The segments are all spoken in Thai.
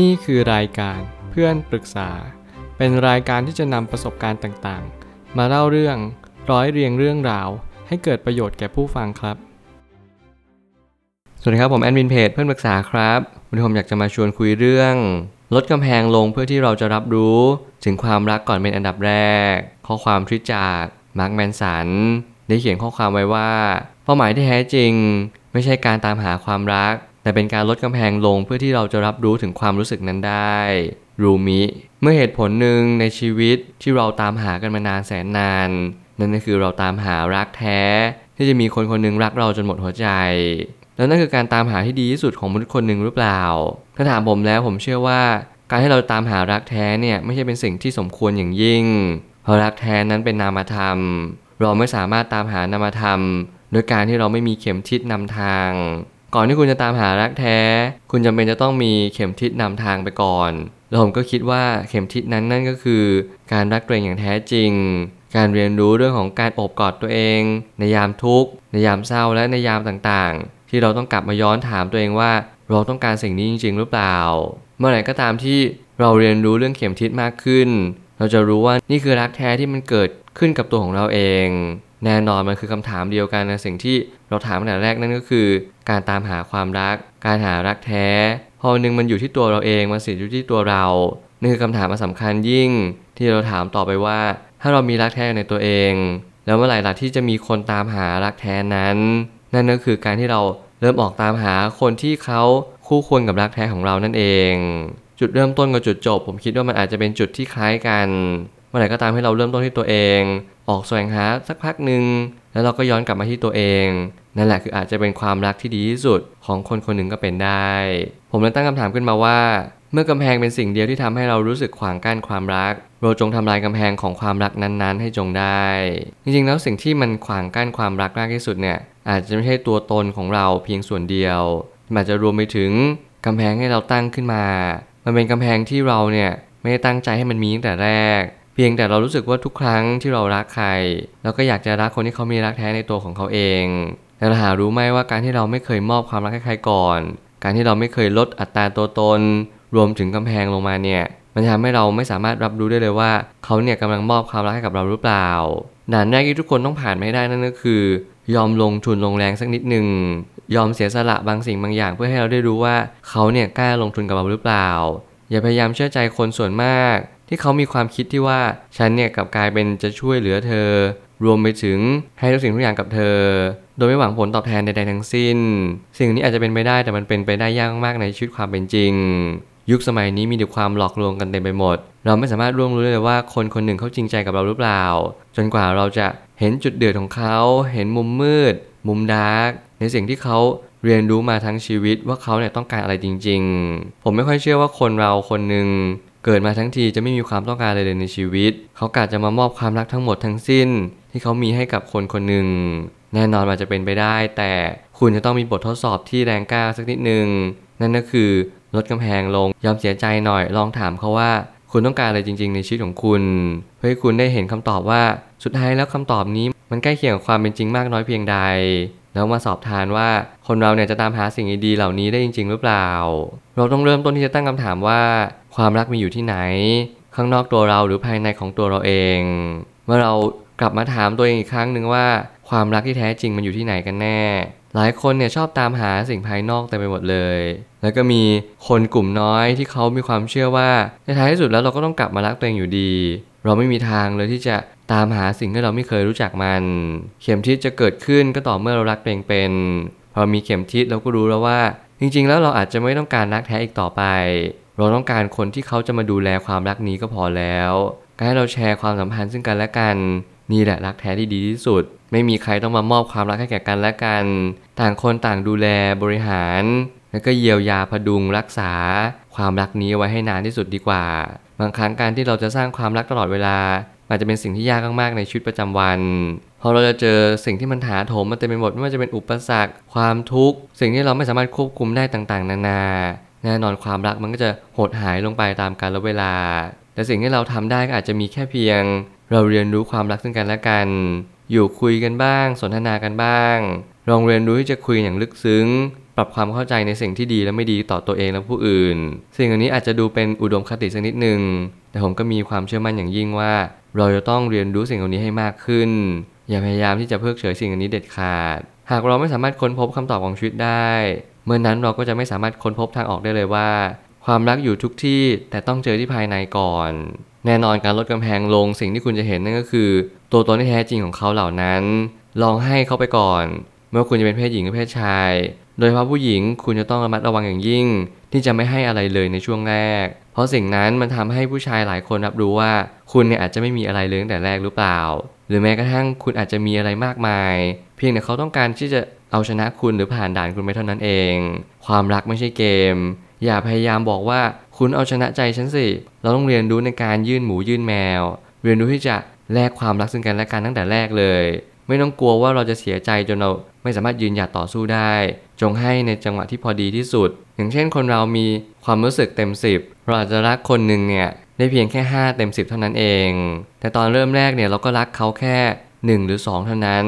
นี่คือรายการเพื่อนปรึกษา เป็นรายการที่จะนำประสบการณ์ต่างๆ มาเล่าเรื่องร้อยเรียงเรื่องราว ให้เกิดประโยชน์แก่ผู้ฟังครับ สวัสดีครับผมแอดมินเพจเพื่อนปรึกษาครับวันนี้ผมอยากจะมาชวนคุยเรื่อง ลดกำแพงลงเพื่อที่เราจะรับรู้ ถึงความรักก่อนเป็นอันดับแรก ข้อความทิจากมาร์คแมนสันได้เขียนข้อความไว้ว่า เป้าหมายที่แท้จริง ไม่ใช่การตามหาความรัก แต่เป็นการลดกำแพงลงเพื่อที่เราจะรับรู้ถึงความรู้สึกนั้นได้ รูมิ เมื่อเหตุผลหนึ่งในชีวิตที่เราตามหากันมานานแสนนาน นั่นก็คือเราตามหารักแท้ ที่จะมีคนคนหนึ่งรักเราจนหมดหัวใจ แล้วนั่นคือการตามหาที่ดีที่สุดของมนุษย์คนหนึ่งหรือเปล่า ถ้าถามผมแล้วผมเชื่อว่า การให้เราตามหารักแท้เนี่ยไม่ใช่เป็นสิ่งที่สมควรอย่างยิ่ง เพราะรักแท้นั้นเป็นนามธรรม เราไม่สามารถตามหานามธรรมโดยการที่เราไม่มีเข็มทิศนำทาง ก่อนที่คุณจะตามหารักแท้ คุณจำเป็นจะต้องมีเข็มทิศนำทางไปก่อน แล้วผมก็คิดว่าเข็มทิศนั้นนั่นก็คือ การรักตัวเองอย่างแท้จริง การเรียนรู้เรื่องของการอบกอดตัวเอง ในยามทุกข์ ในยามเศร้าและในยามต่างๆ ที่เราต้องกลับมาย้อนถามตัวเองว่า เราต้องการสิ่งนี้จริง ๆ หรือเปล่า เมื่อไหร่ก็ตามที่เราเรียนรู้เรื่องเข็มทิศมากขึ้น เราจะรู้ว่านี่คือรักแท้ที่มันเกิดขึ้นกับตัวของเราเอง แน่นอนมันคือคำถามเดียวกันในสิ่งที่เราถามตั้งแต่แรกนั่นก็คือ การตามหาความรัก การหารักแท้ พอหนึ่งมันอยู่ที่ตัวเราเองมันสิอยู่ที่ตัวเรานี่คือคำถามมาสำคัญยิ่ง ที่เราถามต่อไปว่า ถ้าเรามีรักแท้ในตัวเอง แล้วเมื่อไหร่ล่ะที่จะมีคนตามหารักแท้นั้น นั่นก็คือการที่เราเริ่มออกตามหาคนที่เขาคู่ควรกับรักแท้ของเรานั่นเอง จุดเริ่มต้นกับจุดจบ ผมคิดว่ามันอาจจะเป็นจุดที่คล้ายกัน มื่อไหร่ก็ตามให้เราเริ่มต้นที่ตัวเอง ออกแสวงหาสักพักหนึ่งแล้วเราก็ย้อนกลับมาที่ตัวเอง นั่นแหละคืออาจจะเป็นความรักที่ดีที่สุดของคนคนหนึ่งก็เป็นได้ ผมเลยตั้งคำถามขึ้นมาว่า เมื่อกำแพงเป็นสิ่งเดียวที่ทำให้เรารู้สึกขวางกั้นความรัก เราจงทำลายกำแพงของความรักนั้นๆ ให้จงได้ จริงๆแล้วสิ่งที่มันขวางกั้นความรักมากที่สุดเนี่ยอาจจะไม่ใช่ตัวตนของเราเพียงส่วนเดียวอาจจะรวมไปถึงกำแพงให้เราตั้งขึ้นมา มันเป็นกำแพงที่เราเนี่ยไม่ได้ตั้งใจให้มันมีตั้งแต่แรก เพียงแต่เรารู้สึกว่าทุกครั้งที่เรารักใคร เราก็อยากจะรักคนที่เขามีรักแท้ในตัวของเขาเองแต่เราหารู้ไหมว่าการที่เราไม่เคยมอบความรักให้ใครก่อน การที่เราไม่เคยลดอัตราตัวตน รวมถึงกำแพงลงมาเนี่ยมันทำให้เราไม่สามารถรับรู้ได้เลยว่า เขาเนี่ยกำลังมอบความรักให้กับเราหรือเปล่าด่านแรกที่ทุกคนต้องผ่านไม่ได้นั่นก็คือ ยอมลงทุนลงแรงสักนิดหนึ่งยอมเสียสละบางสิ่งบางอย่าง เพื่อให้เราได้รู้ว่าเขาเนี่ยกล้าลงทุนกับเราหรือเปล่า อย่าพยายามเชื่อใจคนส่วนมาก ที่เขามีความคิดที่ว่าฉันเนี่ยกับกลายเป็นจะช่วยเหลือเธอ รวมไปถึงให้ทุกสิ่งทุกอย่างกับเธอ โดยไม่หวังผลตอบแทนใดๆทั้งสิ้น สิ่งนี้อาจจะเป็นไปได้แต่มันเป็นไปได้ยากมากในชีวิตความเป็นจริง ยุคสมัยนี้มีแต่ความหลอกลวงกันเต็มไปหมด เราไม่สามารถร่วงรู้ได้เลยว่าคนคนหนึ่งเขาจริงใจกับเราหรือเปล่า จนกว่าเราจะเห็นจุดเดือดของเขาเห็นมุมมืด มุมดาร์กในสิ่งที่เขาเรียนรู้มาทั้งชีวิตว่าเขาเนี่ยต้องการอะไรจริง ๆ ผมไม่ค่อยเชื่อว่าคนเราคนหนึ่ง เกิดมาทั้งทีจะไม่มีความต้องการอะไรเลยในชีวิต เขากาจะมามอบความรักทั้งหมดทั้งสิ้น ที่เขามีให้กับคนคนหนึ่ง แน่นอนมันจะเป็นไปได้ แต่คุณจะต้องมีบททดสอบที่แรงกล้าสักนิดหนึ่งนั่นก็คือลดกำแพงลงยอมเสียใจหน่อยลองถามเขาว่า คุณต้องการอะไรจริง ๆ ในชีวิตของคุณ เพื่อให้คุณได้เห็นคำตอบว่าสุดท้ายแล้วคำตอบนี้มันใกล้เคียงกับความเป็นจริงมากน้อยเพียงใด แล้วมาสอบทานว่าคนเราเนี่ยจะตามหาสิ่งดีๆเหล่านี้ได้จริง ๆ หรือเปล่า เราต้องเริ่มต้นที่จะตั้งคำถามว่า ความรักมีอยู่ที่ไหน ข้างนอกตัวเราหรือภายในของตัวเราเอง เมื่อเรากลับมาถามตัวเองอีกครั้งหนึ่งว่า ความรักที่แท้จริงมันอยู่ที่ไหนกันแน่ หลายคนเนี่ยชอบตามหาสิ่งภายนอกเต็มไปหมดเลย แล้วก็มีคนกลุ่มน้อยที่เขามีความเชื่อว่าในท้ายที่สุดแล้วเราก็ต้องกลับมารักตัวเองอยู่ดี เราไม่มีทางเลยที่จะตามหาสิ่งที่เราไม่เคยรู้จักมัน เข็มทิศจะเกิดขึ้นก็ต่อเมื่อเรารักตัวเองเป็นพอมีเข็มทิศเราก็รู้แล้วว่า จริง ๆ แล้วเราอาจจะไม่ต้องการรักแท้อีกต่อไป เราต้องการคนที่เขาจะมาดูแลความรักนี้ก็พอแล้ว การให้เราแชร์ความสัมพันธ์ซึ่งกันและกัน นี่แหละรักแท้ที่ดีที่สุด ไม่มีใครต้องมามอบความรักให้แก่กันและกัน ต่างคนต่างดูแลบริหาร แล้วก็เยียวยาพดุงรักษา ความรักนี้ไว้ให้นานที่สุดดีกว่า บางครั้งการที่เราจะสร้างความรักตลอดเวลาอาจจะเป็นสิ่งที่ยากมากๆในชีวิตประจำวันพอเราจะเจอสิ่งที่มันถาโถมมันเต็มไปหมดไม่ว่าจะเป็นอุปสรรค ความทุกข์ สิ่งที่เราไม่สามารถควบคุมได้ต่างๆ นานา แน่นอนความรักมันก็จะหดหายลงไปตามกาลเวลา แต่สิ่งที่เราทำได้ก็อาจจะมีแค่เพียง เราเรียนรู้ความรักซึ่งกันและกัน อยู่คุยกันบ้าง สนทนากันบ้าง ลองเรียนรู้ที่จะคุยอย่างลึกซึ้ง ปรับความเข้าใจในสิ่งที่ดีและไม่ดีต่อตัวเองและผู้อื่น สิ่งอันนี้อาจจะดูเป็นอุดมคติสักนิดหนึ่ง แต่ผมก็มีความเชื่อมั่นอย่างยิ่งว่า เราจะต้องเรียนรู้สิ่งเหล่านี้ให้มากขึ้น อย่าพยายามที่จะเพิกเฉยสิ่งอันนี้เด็ดขาด หากเราไม่สามารถค้นพบคำตอบของชีวิตได้ เมื่อนนั้นเราก็จะไม่สามารถค้นพบทางออกได้เลยว่า ความรักอยู่ทุกที่แต่ต้องเจอที่ภายในก่อน แน่นอนการลดกำแพงลงสิ่งที่คุณจะเห็นนั่นก็คือ ตัวตนที่แท้จริงของเขาเหล่านั้น ลองให้เขาไปก่อน เมื่อคุณจะเป็นเพศหญิงหรือเพศชาย โดยเฉพาะผู้หญิงคุณจะต้องระมัดระวังอย่างยิ่ง ที่จะไม่ให้อะไรเลยในช่วงแรก เพราะสิ่งนั้นมันทำให้ผู้ชายหลายคนรับรู้ว่า คุณเนี่ยอาจจะไม่มีอะไรเลยตั้งแต่แรกหรือเปล่า หรือแม้กระทั่งคุณอาจจะมีอะไรมากมาย เพียงแต่เขาต้องการที่จะ เอาชนะคุณหรือผ่านด่านคุณไปเท่านั้นเอง ความรักไม่ใช่เกม อย่าพยายามบอกว่าคุณเอาชนะใจฉันสิ เราต้องเรียนรู้ในการยื่นหมูยื่นแมว เรียนรู้ที่จะแลกความรักซึ่งกันและกันตั้งแต่แรกเลย ไม่ต้องกลัวว่าเราจะเสียใจจนเราไม่สามารถยืนหยัดต่อสู้ได้ จงให้ในจังหวะที่พอดีที่สุด อย่างเช่นคนเรามีความรู้สึกเต็ม10เราอาจจะรักคนหนึ่งเนี่ยได้เพียงแค่ 5 เต็ม 10 เท่านั้นเอง แต่ตอนเริ่มแรกเนี่ยเราก็รักเขาแค่ 1 หรือ 2 เท่านั้น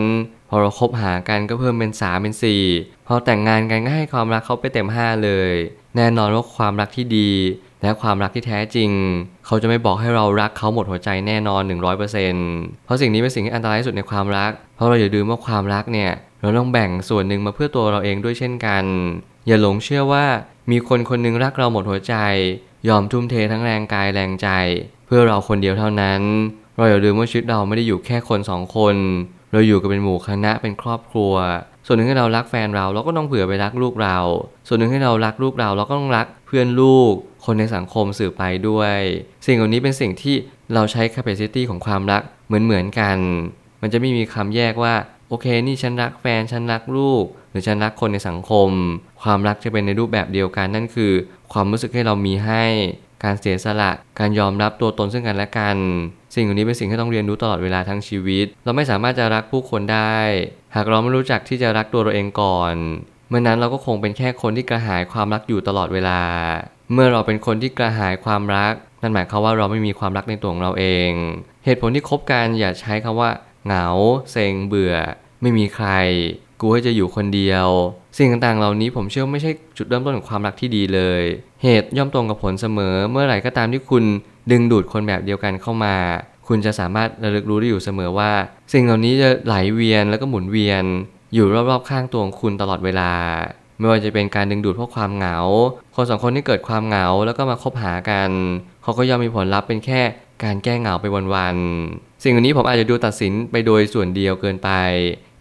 อเราคบหากันก็เพิ่มเป็น 3 เป็น 4 พอแต่งงานกันก็ให้ความรักเขาไปเต็ม 5 เลย แน่นอนว่าความรักที่ดี และความรักที่แท้จริง เขาจะไม่บอกให้เรารักเขาหมดหัวใจแน่นอน 100%เพราะสิ่งนี้เป็นสิ่งที่อันตรายที่สุดในความรัก เพราะเราอย่าลืมว่าความรักเนี่ยเราต้องแบ่งส่วนหนึ่งมาเพื่อตัวเราเองด้วยเช่นกัน อย่าหลงเชื่อว่ามีคนคนหนึงรักเราหมดหัวใจ ยอมทุ่มเททั้งแรงกายแรงใจ เพื่อเราคนเดียวเท่านั้น เราอย่าลืมว่าชีวิตเราไม่ได้อยู่แค่คนสองคน เราอยู่กันเป็นหมู่คณะเป็นครอบครัว ส่วนหนึ่งให้เรารักแฟนเราเราก็ต้องเผื่อไปรักลูกเรา ส่วนหนึ่งให้เรารักลูกเราเราก็ต้องรักเพื่อนลูก คนในสังคมสื่อไปด้วย สิ่งเหล่านี้เป็นสิ่งที่เราใช้ capacity ของความรักเหมือนเหมือนกัน มันจะไม่มีคำแยกว่าโอเคนี่ฉันรักแฟนฉันรักลูก หรือฉันรักคนในสังคม ความรักจะเป็นในรูปแบบเดียวกันนั่นคือ ความรู้สึกให้เรามีให้ การเสียสละ การยอมรับตัวตนซึ่งกันและกัน สิ่งเหล่านี้เป็นสิ่งที่ต้องเรียนรู้ตลอดเวลาทั้งชีวิต เราไม่สามารถจะรักผู้คนได้ หากเราไม่รู้จักที่จะรักตัวเราเองก่อนเมื่อนั้นเราก็คงเป็นแค่คนที่กระหายความรักอยู่ตลอดเวลา เมื่อเราเป็นคนที่กระหายความรัก นั่นหมายความว่าเราไม่มีความรักในตัวของเราเอง เหตุผลที่คบกันอย่าใช้คำว่า เหงา เซ็งเบื่อ ไม่มีใคร กูให้จะอยู่คนเดียว สิ่งต่างๆ เหล่านี้ผมเชื่อไม่ใช่จุดเริ่มต้นของความรักที่ดีเลย เหตุย่อมตรงกับผลเสมอ เมื่อไหร่ก็ตามที่คุณดึงดูดคนแบบเดียวกันเข้ามา คุณจะสามารถระลึกรู้ได้อยู่เสมอว่า สิ่งเหล่านี้จะไหลเวียนแล้วก็หมุนเวียน อยู่รอบๆข้างตัวของคุณตลอดเวลา ไม่ว่าจะเป็นการดึงดูดเพราะความเหงา คนสองคนที่เกิดความเหงาแล้วก็มาคบหากันเขาก็ย่อมมีผลลัพธ์เป็นแค่การแก้เหงาไปวันๆ สิ่งเหล่านี้ผมอาจจะดูตัดสินไปโดยส่วนเดียวเกินไป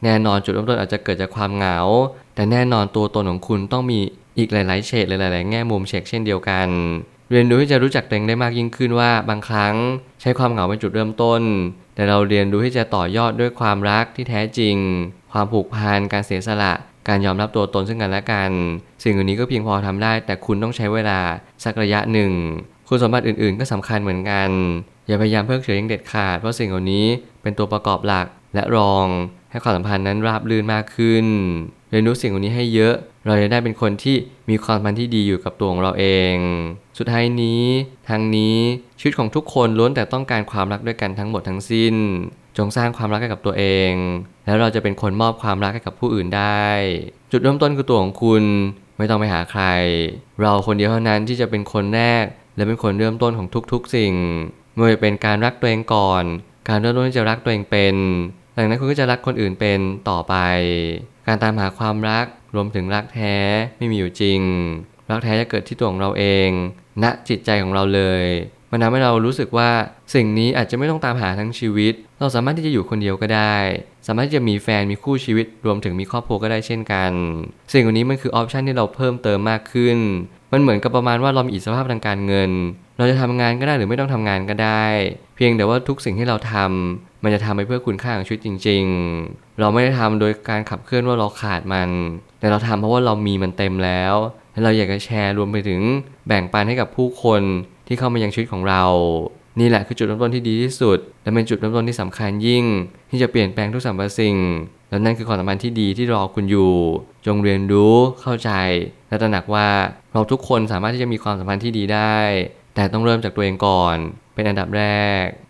แน่นอนจุดเริ่มต้นอาจจะเกิดจากความเหงา แต่แน่นอนตัวตนของคุณต้องมีอีกหลาย ๆ เฉดหลาย ๆ แง่มุมเช็คเช่นเดียวกัน เรียนรู้ที่จะรู้จักตัวเองได้มากยิ่งขึ้นว่าบางครั้งใช้ความเหงาเป็นจุดเริ่มต้น แต่เราเรียนรู้ที่จะต่อยอดด้วยความรักที่แท้จริง ความผูกพันการเสียสละการยอมรับตัวตนซึ่งกันและกัน สิ่งเหล่านี้ก็เพียงพอทำได้ แต่คุณต้องใช้เวลาสักระยะหนึ่ง คุณสมบัติอื่น ๆ ก็สำคัญเหมือนกัน อย่าพยายามเพิกเฉยอย่างเด็ดขาด เพราะสิ่งเหล่านี้เป็นตัวประกอบหลักและรอง ให้ความสัมพันธ์นั้นราบรื่นมากขึ้น เรียนรู้สิ่งเหล่านี้ให้เยอะ เราจะได้เป็นคนที่มีความสัมพันธ์ที่ดีอยู่กับตัวของเราเอง สุดท้ายนี้ทางนี้ชีวิตของทุกคนล้วนแต่ต้องการความรักด้วยกันทั้งหมดทั้งสิ้น จงสร้างความรักให้กับตัวเอง แล้วเราจะเป็นคนมอบความรักให้กับผู้อื่นได้ จุดเริ่มต้นคือตัวของคุณไม่ต้องไปหาใคร เราคนเดียวเท่านั้นที่จะเป็นคนแรก และเป็นคนเริ่มต้นของทุกๆ สิ่งไม่ว่าจะเป็นการรักตัวเองก่อน การเริ่มต้นที่จะรักตัวเองเป็น หลังนั้นคุณก็จะรักคนอื่นเป็นต่อไป การตามหาความรักรวมถึงรักแท้ไม่มีอยู่จริง รักแท้จะเกิดที่ตัวของเราเองณจิตใจของเราเลย มันทำให้เรารู้สึกว่าสิ่งนี้อาจจะไม่ต้องตามหาทั้งชีวิต เราสามารถที่จะอยู่คนเดียวก็ได้ สามารถที่จะมีแฟนมีคู่ชีวิต รวมถึงมีครอบครัวก็ได้เช่นกัน สิ่งเหล่านี้มันคือออปชันที่เราเพิ่มเติมมากขึ้น มันเหมือนกับประมาณว่าเรามีอิสรภาพทางการเงิน เราจะทำงานก็ได้หรือไม่ต้องทำงานก็ได้ เพียงแต่ว่าทุกสิ่งที่เราทำ มันจะทำไปเพื่อคุณค่าของชีวิตจริง ๆ เราไม่ได้ทำโดยการขับเคลื่อนว่าเราขาดมัน แต่เราทำเพราะว่าเรามีมันเต็มแล้วและเราอยากจะแชร์รวมไปถึงแบ่งปันให้กับผู้คนที่เข้ามายังชีวิตของเรา นี่แหละคือจุดเริ่มต้นที่ดีที่สุด และเป็นจุดเริ่มต้นที่สำคัญยิ่ง ที่จะเปลี่ยนแปลงทุกสรรพสิ่ง และนั่นคือความสัมพันธ์ที่ดีที่รอคุณอยู่ จงเรียนรู้เข้าใจ และตระหนักว่าเราทุกคนสามารถที่จะมีความสัมพันธ์ที่ดีได้ แต่ต้องเริ่มจากตัวเองก่อน เป็นอันดับแรก